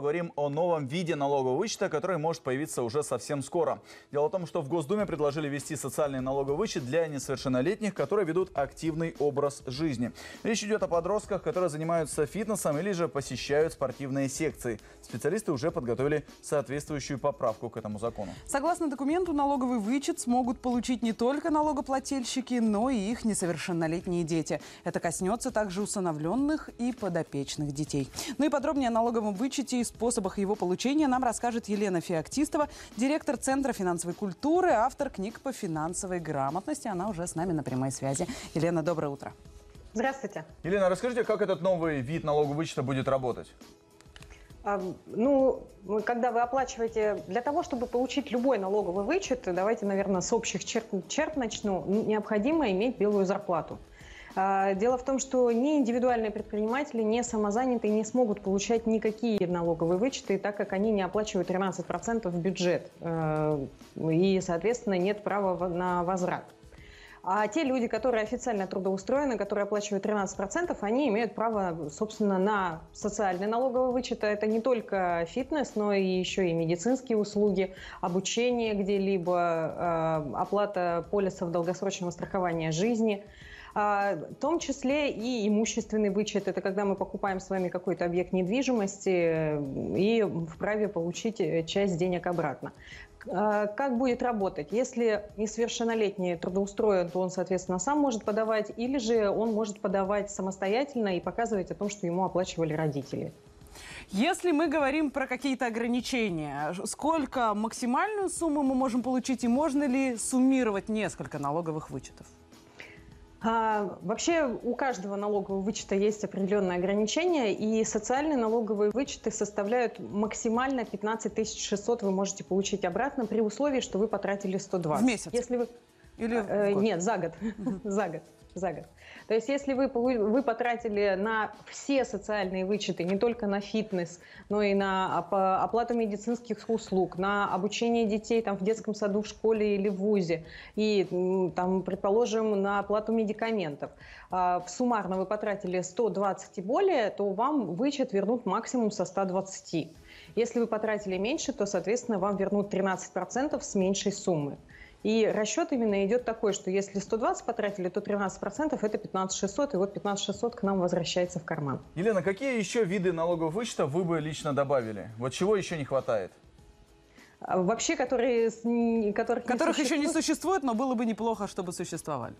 Поговорим о новом виде налогового вычета, который может появиться уже совсем скоро. Дело в том, что в Госдуме предложили ввести социальный налоговый вычет для несовершеннолетних, которые ведут активный образ жизни. Речь идет о подростках, которые занимаются фитнесом или же посещают спортивные секции. Специалисты уже подготовили соответствующую поправку к этому закону. Согласно документу, налоговый вычет смогут получить не только налогоплательщики, но и их несовершеннолетние дети. Это коснется также усыновленных и подопечных детей. Ну и подробнее о налоговом вычете и способах его получения нам расскажет Елена Феоктистова, директор Центра финансовой культуры, автор книг по финансовой грамотности. Она уже с нами на прямой связи. Елена, доброе утро. Здравствуйте. Елена, расскажите, как этот новый вид налогового вычета будет работать? А, ну, когда вы оплачиваете, для того, чтобы получить любой налоговый вычет, давайте, наверное, с общих черт, черт начну, необходимо иметь белую зарплату. А, дело в том, что ни индивидуальные предприниматели, ни самозанятые не смогут получать никакие налоговые вычеты, так как они не оплачивают 13% в бюджет. Э, и, соответственно, нет права на возврат. А те люди, которые официально трудоустроены, которые оплачивают 13%, они имеют право, собственно, на социальный налоговый вычет. Это не только фитнес, но и еще и медицинские услуги, обучение где-либо, э, оплата полисов долгосрочного страхования жизни – в том числе и имущественный вычет. Это когда мы покупаем с вами какой-то объект недвижимости э, и вправе получить э, часть денег обратно. А, как будет работать? Если несовершеннолетний трудоустроен, то он, соответственно, сам может подавать, или же он может подавать самостоятельно и показывать о том, что ему оплачивали родители. Если мы говорим про какие-то ограничения, сколько максимальную сумму мы можем получить и можно ли суммировать несколько налоговых вычетов? А, вообще у каждого налогового вычета есть определенные ограничения, и социальные налоговые вычеты составляют максимально 15 600 вы можете получить обратно при условии, что вы потратили 120. В месяц? Если вы... Или э, Нет, за год. за год за год. То есть если вы, вы потратили на все социальные вычеты, не только на фитнес, но и на оплату медицинских услуг, на обучение детей там, в детском саду, в школе или в ВУЗе, и, там, предположим, на оплату медикаментов, а, в суммарно вы потратили 120 и более, то вам вычет вернут максимум со 120. Если вы потратили меньше, то, соответственно, вам вернут 13% с меньшей суммы. И расчет именно идет такой, что если 120 потратили, то 13% это 15 600, и вот 15 600 к нам возвращается в карман. Елена, какие еще виды налогового вычета вы бы лично добавили? Вот чего еще не хватает? А, вообще, которые, которых, которых не еще не существует, но было бы неплохо, чтобы существовали.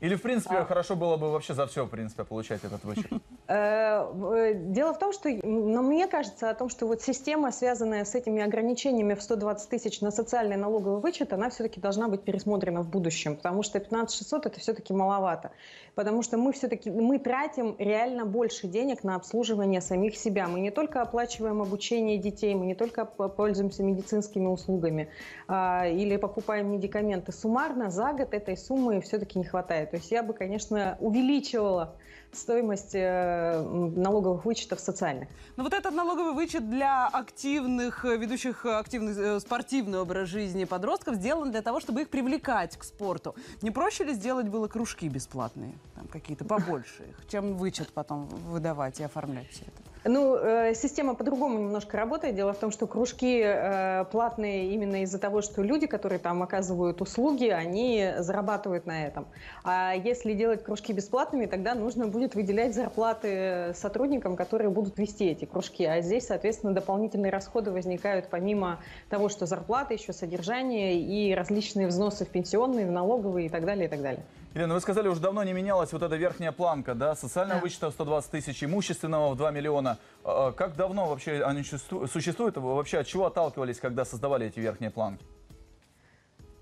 Или, в принципе, а... хорошо было бы вообще за все, в принципе, получать этот вычет? Э, дело в том, что, но мне кажется, о том, что вот система, связанная с этими ограничениями в 120 тысяч на социальный налоговый вычет, она все-таки должна быть пересмотрена в будущем, потому что 15 600 это все-таки маловато, потому что мы все-таки, мы тратим реально больше денег на обслуживание самих себя. Мы не только оплачиваем обучение детей, мы не только пользуемся медицинскими услугами а, или покупаем медикаменты. Суммарно за год этой суммы все-таки не хватает. То есть я бы, конечно, увеличивала стоимость э, налоговых вычетов социальных. Но вот этот налоговый вычет для активных, э, ведущих активный э, спортивный образ жизни подростков сделан для того, чтобы их привлекать к спорту. Не проще ли сделать было кружки бесплатные, там какие-то побольше их, чем вычет потом выдавать и оформлять все это? Ну, э, система по-другому немножко работает. Дело в том, что кружки э, платные именно из-за того, что люди, которые там оказывают услуги, они зарабатывают на этом. А если делать кружки бесплатными, тогда нужно будет выделять зарплаты сотрудникам, которые будут вести эти кружки. А здесь, соответственно, дополнительные расходы возникают помимо того, что зарплата, еще содержание и различные взносы в пенсионные, в налоговые и так далее, и так далее. Елена, вы сказали, уже давно не менялась вот эта верхняя планка, да, социального да. вычета 120 тысяч, имущественного в 2 миллиона. А, а как давно вообще они существуют? Вообще от чего отталкивались, когда создавали эти верхние планки?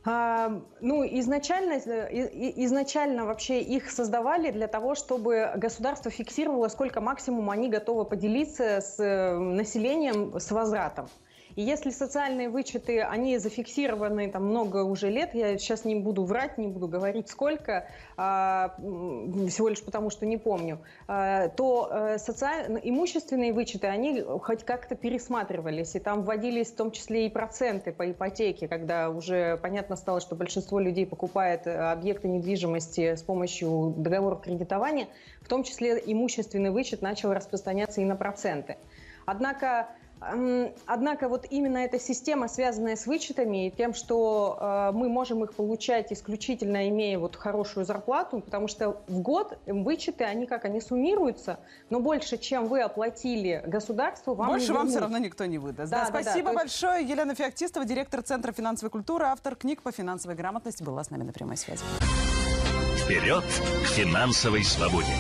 А, ну, изначально, изначально вообще их создавали для того, чтобы государство фиксировало, сколько максимум они готовы поделиться с э, населением с возвратом. И если социальные вычеты, они зафиксированы там много уже лет, я сейчас не буду врать, не буду говорить сколько, а, всего лишь потому, что не помню, а, то э, социаль... имущественные вычеты, они хоть как-то пересматривались, и там вводились в том числе и проценты по ипотеке, когда уже понятно стало, что большинство людей покупает э, объекты недвижимости с помощью договора кредитования, в том числе имущественный вычет начал распространяться и на проценты. Однако Однако вот именно эта система, связанная с вычетами и тем, что э, мы можем их получать исключительно имея вот хорошую зарплату, потому что в год вычеты, они как, они суммируются, но больше, чем вы оплатили государству, вам Больше вам все равно никто не выдаст. Да, да, спасибо да, большое. Есть... Елена Феоктистова, директор Центра финансовой культуры, автор книг по финансовой грамотности, была с нами на прямой связи. Вперед к финансовой свободе!